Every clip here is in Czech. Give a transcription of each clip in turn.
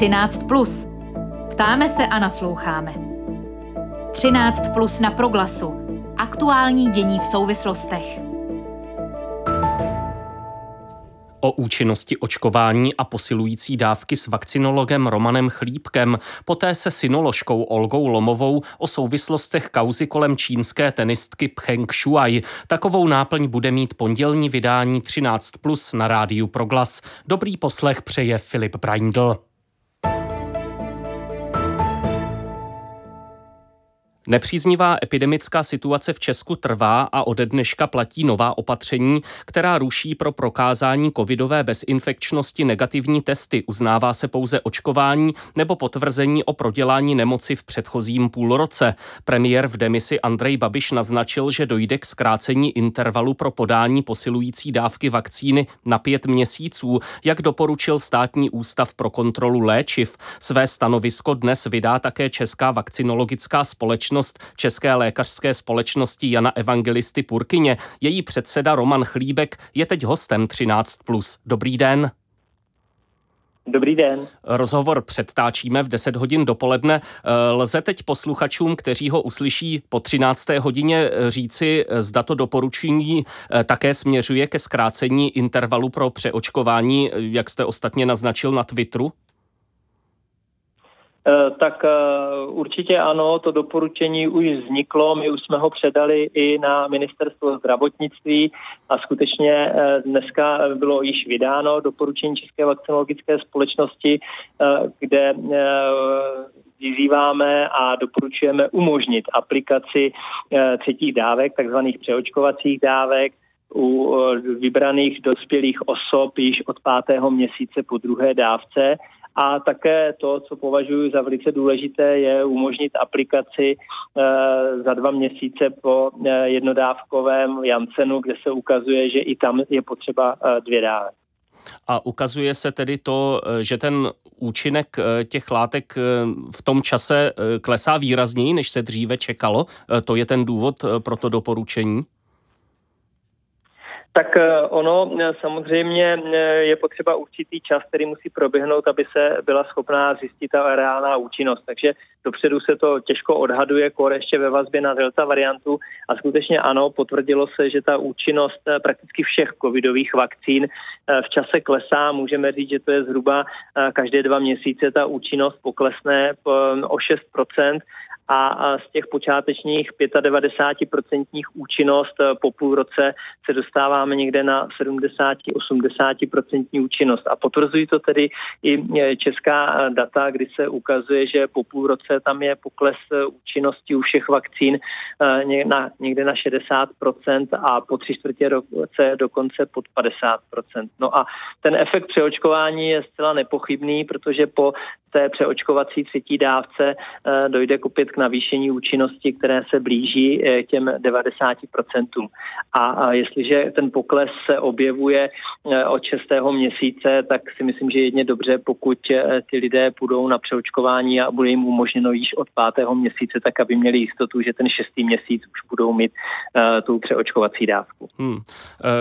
13. Plus. Ptáme se a nasloucháme. 13 plus na proglasu. Aktuální dění v souvislostech. O účinnosti očkování a posilující dávky s vakcinologem Romanem Chlípkem, poté se synoložkou Olgou Lomovou o souvislostech kauzy kolem čínské tenistky Pcheng Shuai. Takovou náplň bude mít pondělní vydání 13 plus na rádiu Proglas. Dobrý poslech přeje Filip Braindl. Nepříznivá epidemická situace v Česku trvá a ode dneška platí nová opatření, která ruší pro prokázání covidové bezinfekčnosti negativní testy. Uznává se pouze očkování nebo potvrzení o prodělání nemoci v předchozím půlroce. Premiér v demisi Andrej Babiš naznačil, že dojde k zkrácení intervalu pro podání posilující dávky vakcíny na pět měsíců, jak doporučil státní ústav pro kontrolu léčiv. Své stanovisko dnes vydá také Česká vakcinologická společnost společnost České lékařské společnosti Jana Evangelisty Purkyně. Její předseda Roman Chlíbek je teď hostem 13+. Dobrý den. Dobrý den. Rozhovor předtáčíme v 10 hodin dopoledne. Eh, lze teď posluchačům, kteří ho uslyší po 13. hodině, říci, zda to doporučení eh, také směřuje ke zkrácení intervalu pro přeočkování, jak jste ostatně naznačil na Twitteru? Eh, tak eh, určitě ano, to doporučení už vzniklo, my už jsme ho předali i na ministerstvo zdravotnictví a skutečně eh, dneska bylo již vydáno doporučení České vakcinologické společnosti, kde vyzýváme a doporučujeme umožnit aplikaci třetích dávek, takzvaných přeočkovacích dávek, u vybraných dospělých osob již od pátého měsíce po druhé dávce a také to, co považuji za velice důležité, je umožnit aplikaci e, za dva měsíce po e, jednodávkovém Jansenu, kde se ukazuje, že i tam je potřeba e, dvě dávek. A ukazuje se tedy to, že ten účinek těch látek v tom čase klesá výrazněji, než se dříve čekalo. To je ten důvod pro to doporučení? Tak eh, ono eh, samozřejmě eh, je potřeba určitý čas, který musí proběhnout, aby se byla schopná zjistit ta reálná účinnost. Takže dopředu se to těžko odhaduje, kore ještě ve vazbě na delta variantu a skutečně ano, potvrdilo se, že ta účinnost prakticky všech covidových vakcín v čase klesá. Můžeme říct, že to je zhruba každé dva měsíce ta účinnost poklesne o 6% a z těch počátečních 95% účinnost eh, po půl roce se dostáváme někde na 70-80% účinnost. A potvrzují to tedy i eh, česká eh, data, kdy se ukazuje, že po půl roce tam je pokles účinnosti u všech vakcín někde na 60% a po tři čtvrtě roce dokonce pod 50%. No a ten efekt přeočkování je zcela nepochybný, protože po té přeočkovací třetí dávce dojde k opět k navýšení účinnosti, které se blíží eh, těm 90%. A, jestliže ten pokles se objevuje eh, od 6. měsíce, tak si myslím, že jedně dobře, pokud eh, ty lidé půjdou na přeočkování a bude jim umožněno již od 5. měsíce, tak aby měli jistotu, že ten šestý měsíc už budou mít tu přeočkovací dávku. Hmm.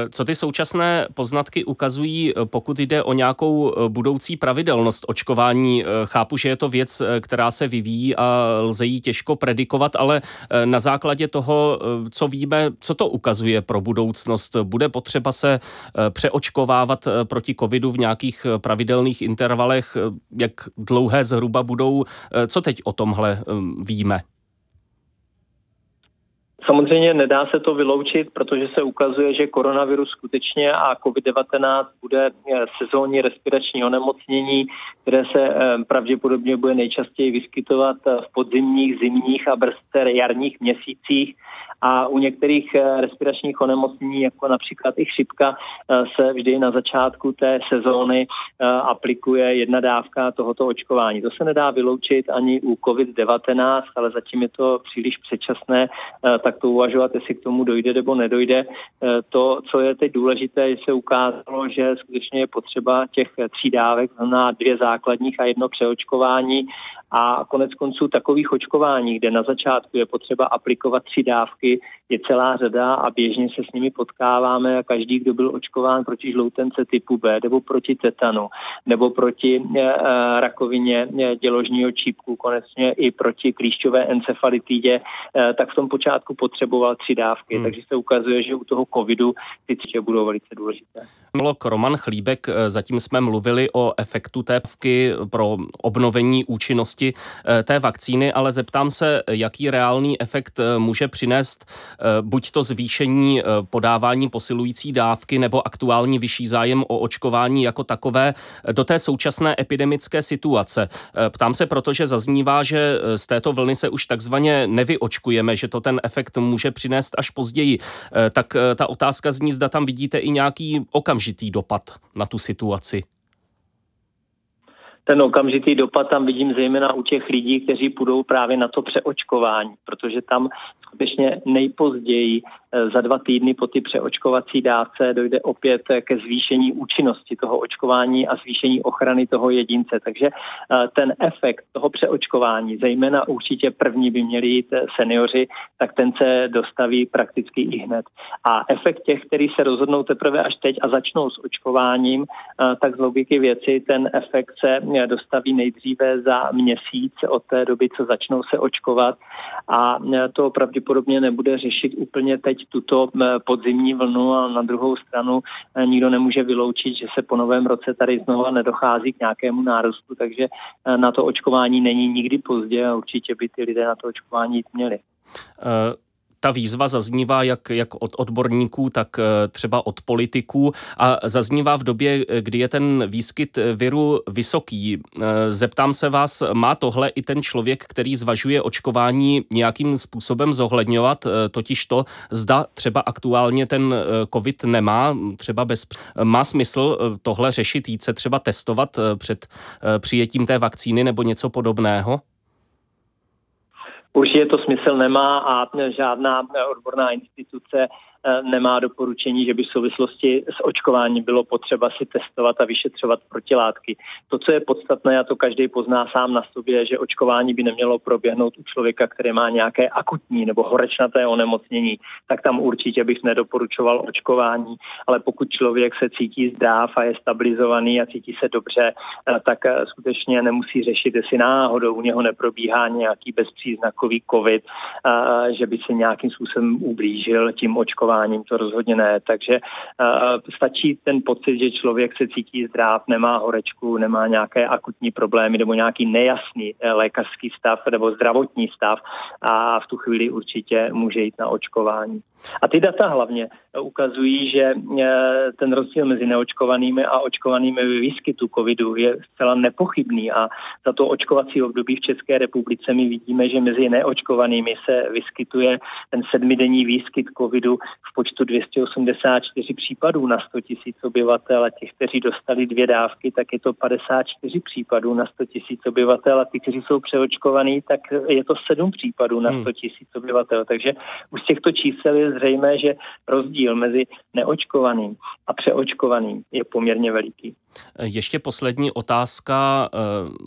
Co ty současné poznatky ukazují, pokud jde o nějakou budoucí pravidelnost očkování? Chápu, že je to věc, která se vyvíjí a lze ji těžko predikovat, ale eh, na základě toho, eh, co víme, co to ukazuje pro budoucnost, bude potřeba se eh, přeočkovávat proti covidu v nějakých pravidelných intervalech, jak dlouhé zhruba budou, co teď o tomhle víme? Samozřejmě nedá se to vyloučit, protože se ukazuje, že koronavirus skutečně a COVID-19 bude eh, sezónní respirační onemocnění, které se eh, pravděpodobně bude nejčastěji vyskytovat eh, v podzimních, zimních a brzce jarních měsících a u některých respiračních onemocnění, jako například i chřipka, se vždy na začátku té sezóny aplikuje jedna dávka tohoto očkování. To se nedá vyloučit ani u COVID-19, ale zatím je to příliš předčasné, tak to uvažovat, jestli k tomu dojde nebo nedojde. To, co je teď důležité, se ukázalo, že skutečně je potřeba těch tří dávek, znamená dvě základních a jedno přeočkování A konec konců takových očkování, kde na začátku je potřeba aplikovat tři dávky, je celá řada a běžně se s nimi potkáváme a každý, kdo byl očkován proti žloutence typu B nebo proti tetanu nebo proti eh, rakovině eh, děložního čípku, konečně i proti klíšťové encefalitidě, eh, tak v tom počátku potřeboval tři dávky. Hmm. Takže se ukazuje, že u toho covidu ty tři budou velice důležité. Mlok Roman Chlíbek, zatím jsme mluvili o efektu té pvky pro obnovení účinnosti té vakcíny, ale zeptám se, jaký reálný efekt může přinést buď to zvýšení podávání posilující dávky nebo aktuální vyšší zájem o očkování jako takové do té současné epidemické situace. Ptám se proto, že zaznívá, že z této vlny se už takzvaně nevyočkujeme, že to ten efekt může přinést až později. Tak ta otázka zní, zda tam vidíte i nějaký okamžitý dopad na tu situaci ten okamžitý dopad tam vidím zejména u těch lidí, kteří půjdou právě na to přeočkování, protože tam skutečně nejpozději eh, za dva týdny po ty přeočkovací dávce dojde opět ke zvýšení účinnosti toho očkování a zvýšení ochrany toho jedince. Takže eh, ten efekt toho přeočkování, zejména určitě první by měli jít eh, seniori, tak ten se dostaví prakticky i hned. A efekt těch, kteří se rozhodnou teprve až teď a začnou s očkováním, tak z logiky věci ten efekt se dostaví nejdříve za měsíc od té doby, co začnou se očkovat. A to pravděpodobně nebude řešit úplně teď tuto eh, podzimní vlnu a na druhou stranu eh, nikdo nemůže vyloučit, že se po novém roce tady znova nedochází k nějakému nárůstu, takže eh, na to očkování není nikdy pozdě a určitě by ty lidé na to očkování jít měli. Ta výzva zaznívá jak, jak od odborníků, tak eh, třeba od politiků a zaznívá v době, eh, kdy je ten výskyt eh, viru vysoký. Zeptám se vás, má tohle i ten člověk, který zvažuje očkování nějakým způsobem zohledňovat, totiž to, zda třeba aktuálně ten covid nemá, třeba bez... Má smysl tohle řešit, jít se třeba testovat před přijetím té vakcíny nebo něco podobného? Určitě to smysl nemá a žádná odborná instituce nemá doporučení, že by v souvislosti s očkováním bylo potřeba si testovat a vyšetřovat protilátky. To, co je podstatné, a to každý pozná sám na sobě, že očkování by nemělo proběhnout u člověka, který má nějaké akutní nebo horečnaté onemocnění, tak tam určitě bych nedoporučoval očkování. Ale pokud člověk se cítí zdrav a je stabilizovaný a cítí se dobře, eh, tak eh, skutečně nemusí řešit, jestli náhodou u něho neprobíhá nějaký bezpříznakový covid, že by se nějakým způsobem ublížil tím očkováním očkováním, to rozhodně ne. Takže uh, stačí ten pocit, že člověk se cítí zdrav, nemá horečku, nemá nějaké akutní problémy nebo nějaký nejasný uh, lékařský stav nebo zdravotní stav a v tu chvíli určitě může jít na očkování. A ty data hlavně ukazují, že ten rozdíl mezi neočkovanými a očkovanými ve výskytu covidu je zcela nepochybný a za to očkovací období v České republice my vidíme, že mezi neočkovanými se vyskytuje ten sedmidenní výskyt covidu v počtu 284 případů na 100 tisíc obyvatel a těch, kteří dostali dvě dávky, tak je to 54 případů na 100 tisíc obyvatel a ty, kteří jsou přeočkovaní, tak je to 7 případů na 100 hmm. tisíc obyvatel. Takže už z těchto čísel je zřejmé, že rozdíl mezi neočkovaným a přeočkovaným je poměrně veliký. Ještě poslední otázka. Eh,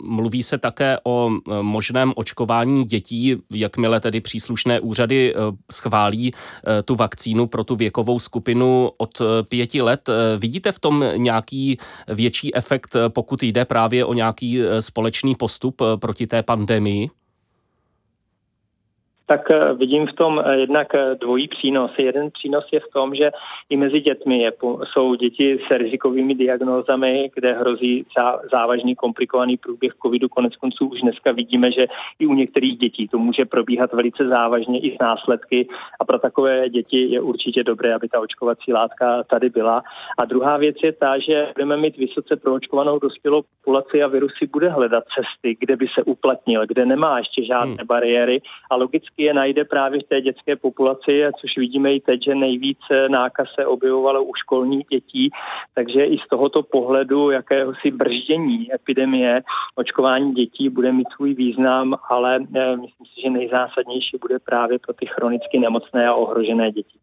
mluví se také o eh, možném očkování dětí, jakmile tedy příslušné úřady eh, schválí tu vakcínu pro tu věkovou skupinu od pěti let. Vidíte v tom nějaký větší efekt, pokud jde právě o nějaký společný postup proti té pandemii? Tak eh, vidím v tom eh, jednak eh, dvojí přínos. Jeden přínos je v tom, že i mezi dětmi je, jsou děti s rizikovými diagnózami, kde hrozí závažný komplikovaný průběh covidu. Konec konců už dneska vidíme, že i u některých dětí to může probíhat velice závažně i s následky a pro takové děti je určitě dobré, aby ta očkovací látka tady byla. A druhá věc je ta, že budeme mít vysoce proočkovanou dospělou populaci a virus si bude hledat cesty, kde by se uplatnil, kde nemá ještě žádné hmm. bariéry a logicky je najde právě v té dětské populaci, což vidíme i teď, že nejvíce nákaz se objevovalo u školních dětí, takže i z tohoto pohledu jakéhosi brždění epidemie očkování dětí bude mít svůj význam, ale eh, myslím si, že nejzásadnější bude právě pro ty chronicky nemocné a ohrožené děti.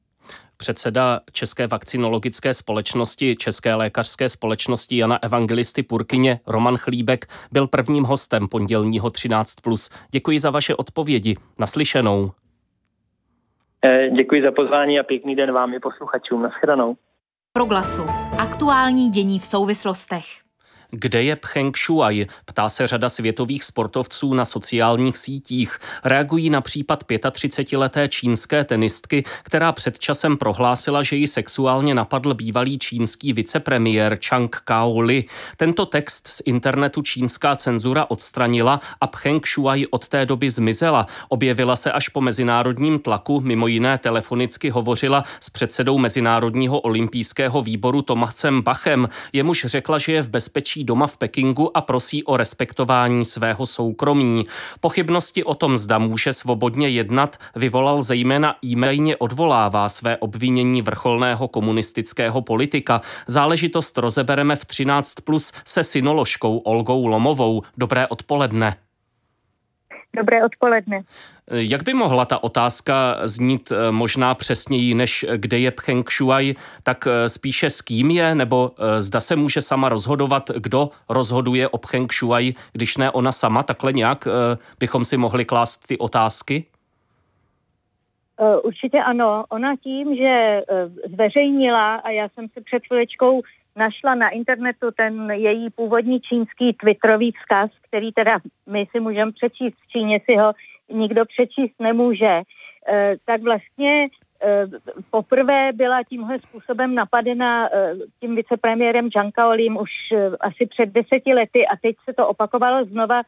Předseda České vakcinologické společnosti, České lékařské společnosti Jana Evangelisty Purkyně Roman Chlíbek byl prvním hostem pondělního 13+. Děkuji za vaše odpovědi. Naslyšenou. Eh, děkuji za pozvání a pěkný den vám i posluchačům. Naschledanou. Proglasu. Aktuální dění v souvislostech. Kde je Pcheng Shuai? Ptá se řada světových sportovců na sociálních sítích. Reagují na případ 35-leté čínské tenistky, která před časem prohlásila, že ji sexuálně napadl bývalý čínský vicepremiér Chang Kao-li. Tento text z internetu čínská cenzura odstranila a Pcheng Shuai od té doby zmizela. Objevila se až po mezinárodním tlaku, mimo jiné telefonicky hovořila s předsedou Mezinárodního olympijského výboru Tomasem Bachem. Jemuž řekla, že je v bezpečí řeší doma v Pekingu a prosí o respektování svého soukromí. Pochybnosti o tom, zda může svobodně jednat, vyvolal zejména e-mailně odvolává své obvinění vrcholného komunistického politika. Záležitost rozebereme v 13 plus se synoložkou Olgou Lomovou. Dobré odpoledne. Dobré odpoledne. Jak by mohla ta otázka znít eh, možná přesněji, než kde je Pcheng Shuai, tak eh, spíše s kým je, nebo eh, zda se může sama rozhodovat, kdo rozhoduje o Pcheng Shuai, když ne ona sama, takhle nějak bychom si mohli klást ty otázky? Určitě ano. Ona tím, že zveřejnila, a já jsem se před chviličkou našla na internetu ten její původní čínský twitterový vzkaz, který teda my si můžeme přečíst v Číně, si ho nikdo přečíst nemůže, eh, tak vlastně eh, poprvé byla tímhle způsobem napadena eh, tím vicepremiérem Zhang Kaolim už asi před deseti lety a teď se to opakovalo znova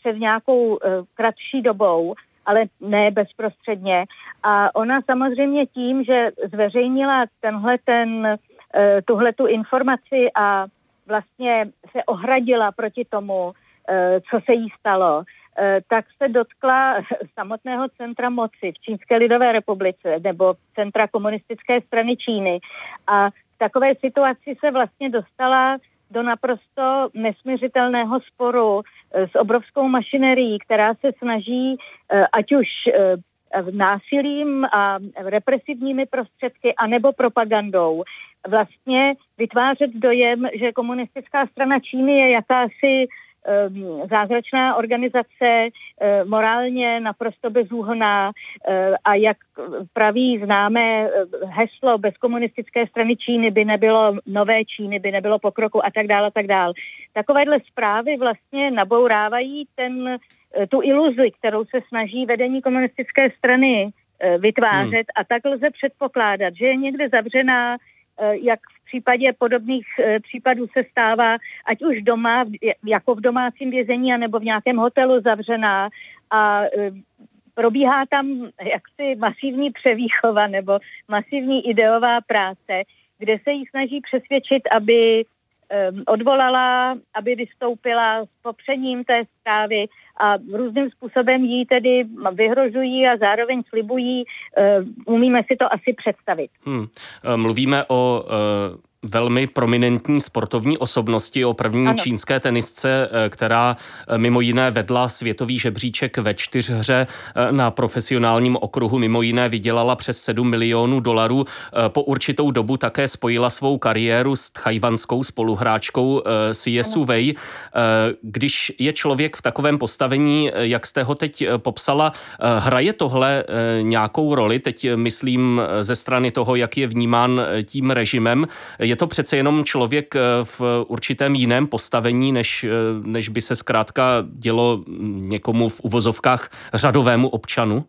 před nějakou kratší dobou, ale ne bezprostředně. A ona samozřejmě tím, že zveřejnila tenhle ten tuhle tu informaci a vlastně se ohradila proti tomu, co se jí stalo, tak se dotkla samotného centra moci v Čínské lidové republice nebo centra komunistické strany Číny. A v takové situaci se vlastně dostala do naprosto nesměřitelného sporu s obrovskou mašinerií, která se snaží, ať už násilím a represivními prostředky anebo propagandou vlastně vytvářet dojem, že komunistická strana Číny je jakási zázračná organizace, uh, morálně naprosto bezúhonná uh, a jak praví známé heslo bez komunistické strany Číny by nebylo nové Číny, by nebylo pokroku a tak dále a tak dále. Takovéhle zprávy vlastně nabourávají ten, tu iluzi, kterou se snaží vedení komunistické strany vytvářet hmm. a tak lze předpokládat, že je někde zavřená Eh, jak v případě podobných eh, případů se stává, ať už doma, jako v domácím vězení, anebo v nějakém hotelu zavřená. A eh, probíhá tam jaksi masivní převýchova nebo masivní ideová práce, kde se jí snaží přesvědčit, aby odvolala, aby vystoupila s popřením té zprávy a různým způsobem jí tedy vyhrožují a zároveň slibují. Umíme si to asi představit. Hmm. Mluvíme o velmi prominentní sportovní osobnosti, o první ano. čínské tenistce, eh, která eh, mimo jiné vedla světový žebříček ve čtyřhře eh, na profesionálním okruhu, mimo jiné vydělala přes 7 milionů dolarů. Po určitou dobu také spojila svou kariéru s tchajvanskou spoluhráčkou Siesu Wei. Když je člověk v takovém postavení, jak jste ho teď popsala, hraje tohle nějakou roli, teď myslím ze strany toho, jak je vnímán tím režimem, je to přece jenom člověk eh, v určitém jiném postavení, než, eh, než by se zkrátka dělo někomu v uvozovkách řadovému občanu?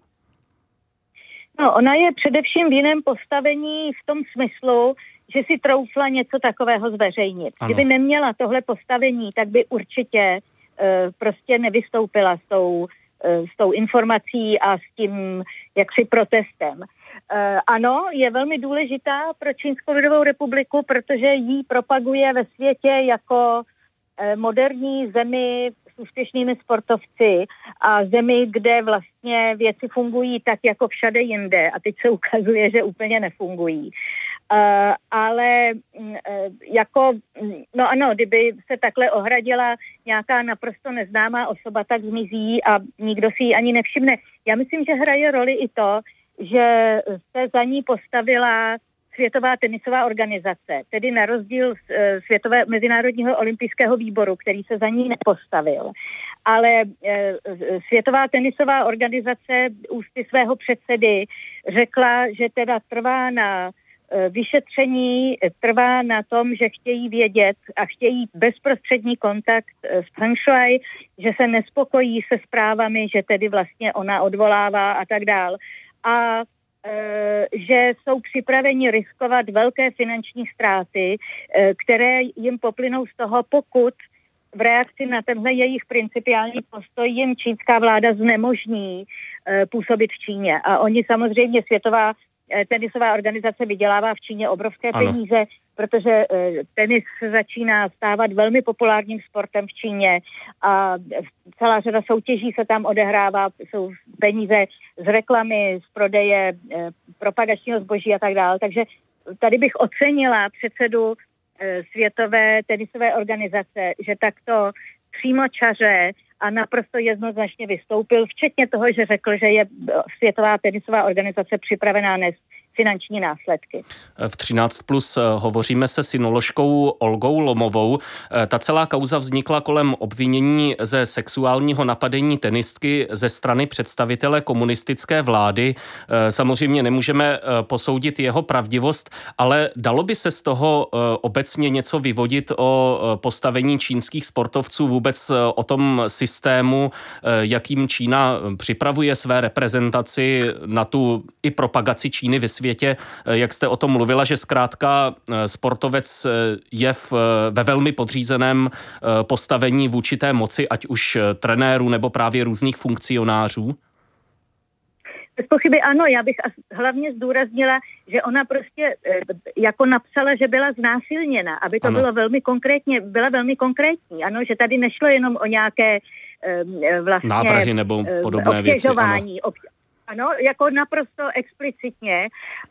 No, ona je především v jiném postavení v tom smyslu, že si troufla něco takového zveřejnit. Ano. Kdyby neměla tohle postavení, tak by určitě uh, prostě nevystoupila s tou, uh, s tou informací a s tím jaksi protestem. Eh, ano, je velmi důležitá pro Čínskou lidovou republiku, protože jí propaguje ve světě jako eh, moderní zemi s úspěšnými sportovci a zemi, kde vlastně věci fungují tak jako všade jinde a teď se ukazuje, že úplně nefungují. Uh, ale uh, jako, no ano, kdyby se takhle ohradila nějaká naprosto neznámá osoba, tak zmizí a nikdo si ji ani nevšimne. Já myslím, že hraje roli i to, že se za ní postavila Světová tenisová organizace, tedy na rozdíl z e, Světové mezinárodního olympijského výboru, který se za ní nepostavil. Ale e, Světová tenisová organizace ústy svého předsedy řekla, že teda trvá na e, vyšetření, trvá na tom, že chtějí vědět a chtějí bezprostřední kontakt s Shui, že se nespokojí se zprávami, že tedy vlastně ona odvolává a tak dál. A Eh, že jsou připraveni riskovat velké finanční ztráty, eh, které jim poplynou z toho, pokud v reakci na tenhle jejich principiální postoj jim čínská vláda znemožní eh, působit v Číně. A oni samozřejmě, Světová tenisová organizace vydělává v Číně obrovské ano. peníze, protože eh, tenis začíná stávat velmi populárním sportem v Číně a celá řada soutěží se tam odehrává, jsou peníze z reklamy, z prodeje eh, propagačního zboží a tak dále. Takže tady bych ocenila předsedu eh, Světové tenisové organizace, že takto přímo čaře a naprosto jednoznačně vystoupil, včetně toho, že řekl, že je Světová tenisová organizace připravená nést finanční následky. V 13 plus eh, hovoříme se synoložkou Olgou Lomovou. Eh, ta celá kauza vznikla kolem obvinění ze sexuálního napadení tenistky ze strany představitele komunistické vlády. Eh, samozřejmě nemůžeme posoudit jeho pravdivost, ale dalo by se z toho obecně něco vyvodit o postavení čínských sportovců, vůbec o tom systému, jakým Čína připravuje své reprezentaci na tu i propagaci Číny ve světě, eh, jak jste o tom mluvila, že zkrátka eh, sportovec eh, je v, ve velmi podřízeném postavení vůči té moci, ať už trenéru nebo právě různých funkcionářů? Bez pochyby ano, já bych hlavně zdůraznila, že ona prostě jako napsala, že byla znásilněna, aby to ano. bylo velmi konkrétně, byla velmi konkrétní, ano, že tady nešlo jenom o nějaké vlastně návrhy nebo podobné věci. Ano. Ano, jako naprosto explicitně.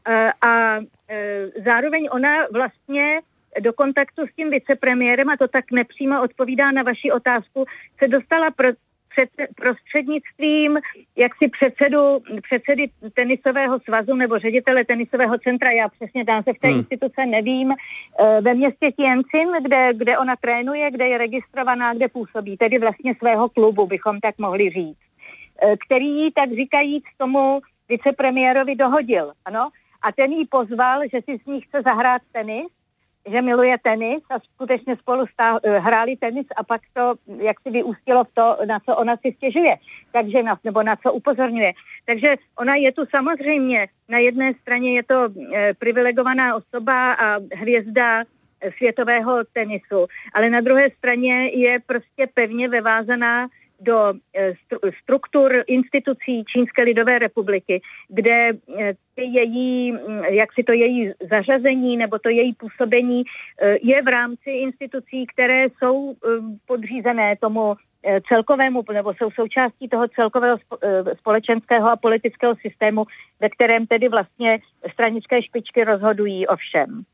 Eh, a eh, zároveň ona vlastně do kontaktu s tím vicepremiérem, a to tak nepřímo odpovídá na vaši otázku, se dostala pro, před, prostřednictvím jaksi předsedu, předsedy tenisového svazu nebo ředitele tenisového centra, já přesně tam se v té hmm. instituce nevím, eh, ve městě Tianjin, kde, kde ona trénuje, kde je registrovaná, kde působí, tedy vlastně svého klubu, bychom tak mohli říct. Eh, který tak říkajíc tomu vicepremiérovi dohodil. Ano? A ten jí pozval, že si s ní chce zahrát tenis, že miluje tenis a skutečně spolu eh, hráli tenis a pak to jak si vyústilo v to, na co ona si stěžuje, takže na, nebo na co upozorňuje. Takže ona je tu samozřejmě, na jedné straně je to e, privilegovaná osoba a hvězda světového tenisu, ale na druhé straně je prostě pevně vevázaná do eh, struktur institucí Čínské lidové republiky, kde eh, její, mm, jak si to její zařazení nebo to její působení eh, je v rámci institucí, které jsou podřízené tomu celkovému, nebo jsou součástí toho celkového společenského a politického systému, ve kterém tedy vlastně stranické špičky rozhodují o všem.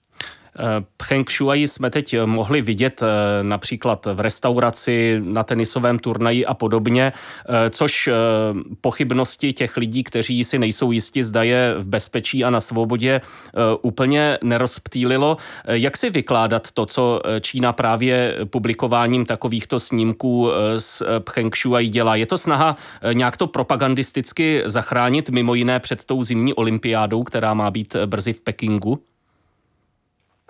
Pcheng Shuai jsme teď mohli vidět eh, například v restauraci, na tenisovém turnaji a podobně, eh, což eh, pochybnosti těch lidí, kteří si nejsou jisti, zda je v bezpečí a na svobodě, úplně nerozptýlilo. Jak si vykládat to, co Čína právě publikováním takovýchto snímků s Pcheng Shuai dělá? Je to snaha nějak to propagandisticky zachránit mimo jiné před tou zimní olympiádou, která má být brzy v Pekingu?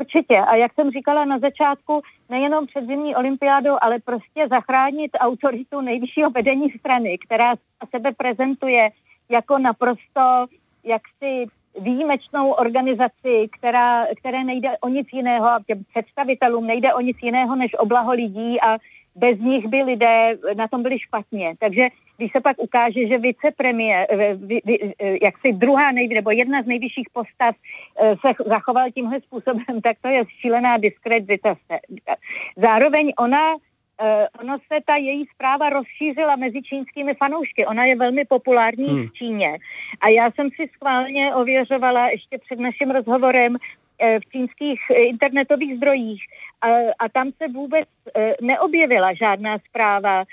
Určitě. A jak jsem říkala na začátku, nejenom před zimní olympiádou, ale prostě zachránit autoritu nejvyššího vedení strany, která sebe prezentuje jako naprosto jaksi výjimečnou organizaci, která, které nejde o nic jiného a těm představitelům nejde o nic jiného než oblaho lidí a bez nich by lidé na tom byli špatně. Takže když se pak ukáže, že vicepremiér, eh, eh, jak si druhá nejví, nebo jedna z nejvyšších postav eh, se zachoval tímhle způsobem, tak to je šílená diskreditace. Zároveň ona ono se ta její zpráva rozšířila mezi čínskými fanoušky. Ona je velmi populární hmm. v Číně. A já jsem si schválně ověřovala ještě před naším rozhovorem, v čínských internetových zdrojích a, a tam se vůbec neobjevila žádná zpráva,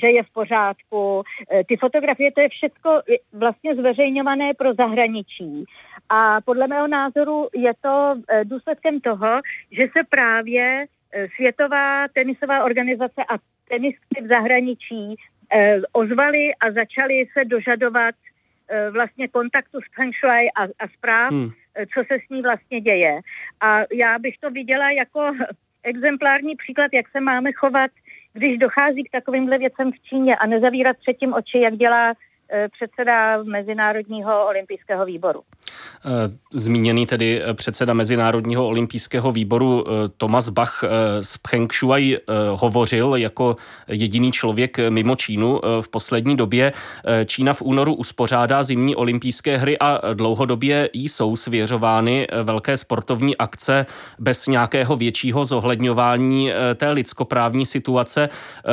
že je v pořádku. Ty fotografie, to je všechno vlastně zveřejňované pro zahraničí. A podle mého názoru je to důsledkem toho, že se právě Světová tenisová organizace a tenistky v zahraničí ozvali a začali se dožadovat vlastně kontaktu s Feng a, a zpráv, hmm. co se s ní vlastně děje. A já bych to viděla jako exemplární příklad, jak se máme chovat, když dochází k takovýmhle věcem v Číně a nezavírat předtím oči, jak dělá eh, předseda Mezinárodního olympijského výboru. Eh, zmíněný tedy eh, předseda Mezinárodního olympijského výboru eh, Thomas Bach z Pchengshuai hovořil jako jediný člověk mimo Čínu v poslední době. Čína v únoru uspořádá zimní olympijské hry a dlouhodobě jí jsou svěřovány velké sportovní akce bez nějakého většího zohledňování té lidskoprávní situace.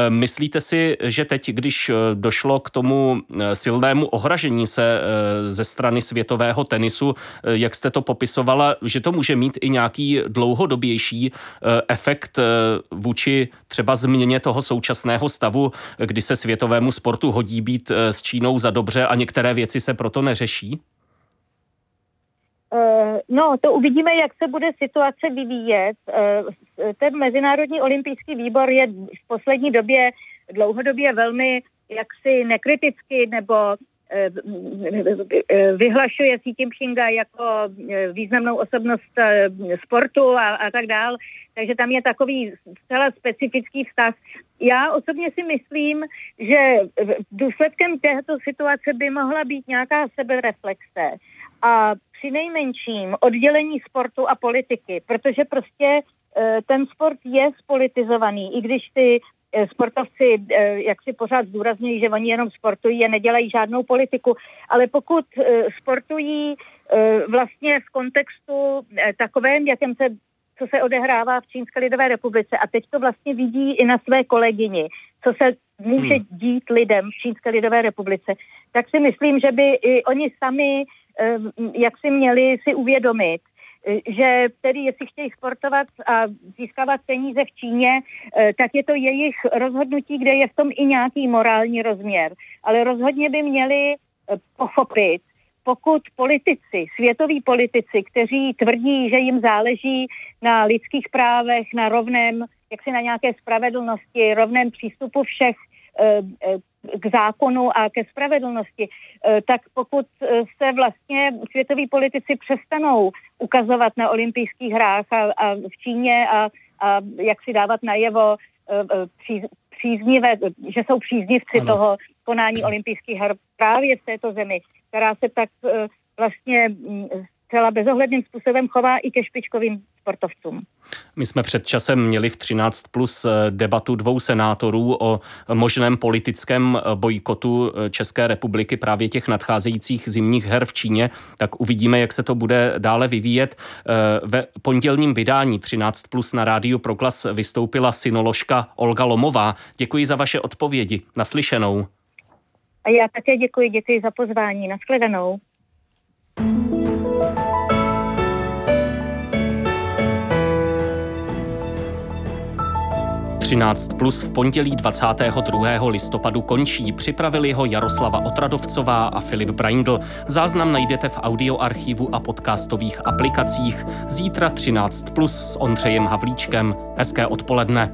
Myslíte si, že teď, když došlo k tomu silnému ohražení se ze strany světového tenisu, času, eh, jak jste to popisovala, že to může mít i nějaký dlouhodobější eh, efekt eh, vůči třeba změně toho současného stavu, kdy se světovému sportu hodí být s Čínou za dobře a některé věci se proto neřeší? No, to uvidíme, jak se bude situace vyvíjet. Ten Mezinárodní olympijský výbor je v poslední době dlouhodobě velmi jaksi nekriticky nebo vyhlašuje Xi Jinpinga jako eh, významnou osobnost eh, sportu a, a tak dál. Takže tam je takový zcela specifický vztah. Já osobně si myslím, že důsledkem této situace by mohla být nějaká sebereflexe a při nejmenším oddělení sportu a politiky, protože prostě ten sport je spolitizovaný, i když ty Eh, sportovci, eh, jak si pořád zdůrazňují, že oni jenom sportují a nedělají žádnou politiku, ale pokud eh, sportují vlastně v kontextu takovém, jakém se co se odehrává v Čínské lidové republice a teď to vlastně vidí i na své kolegyni, co se může hmm. dít lidem v Čínské lidové republice, tak si myslím, že by i oni sami jak si měli si uvědomit, že tedy jestli chtějí sportovat a získávat peníze v Číně, eh, tak je to jejich rozhodnutí, kde je v tom i nějaký morální rozměr. Ale rozhodně by měli eh, pochopit, pokud politici, světoví politici, kteří tvrdí, že jim záleží na lidských právech, na rovném, jak si na nějaké spravedlnosti, rovném přístupu všech eh, k zákonu a ke spravedlnosti, eh, tak pokud eh, se vlastně světoví politici přestanou ukazovat na olympijských hrách a, a v Číně a, a jak si dávat najevo eh, pří, příznivé, že jsou příznivci ano. toho konání olympijských her právě v této zemi, která se tak vlastně zcela bezohledným způsobem chová i ke špičkovým sportovcům. My jsme před časem měli v 13 plus eh, debatu dvou senátorů o možném politickém eh, bojkotu eh, České republiky právě těch nadcházejících zimních her v Číně. Tak uvidíme, jak se to bude dále vyvíjet. Ve pondělním vydání 13 plus na rádiu Proglas vystoupila synoložka Olga Lomová. Děkuji za vaše odpovědi. Naslyšenou. A já také děkuji, děkuji za pozvání. Naschledanou. 13 plus v pondělí 22. listopadu končí. Připravili ho Jaroslava Otradovcová a Filip Braindl. Záznam najdete v audioarchivu a podcastových aplikacích. Zítra 13 plus s Ondřejem Havlíčkem. Hezké odpoledne.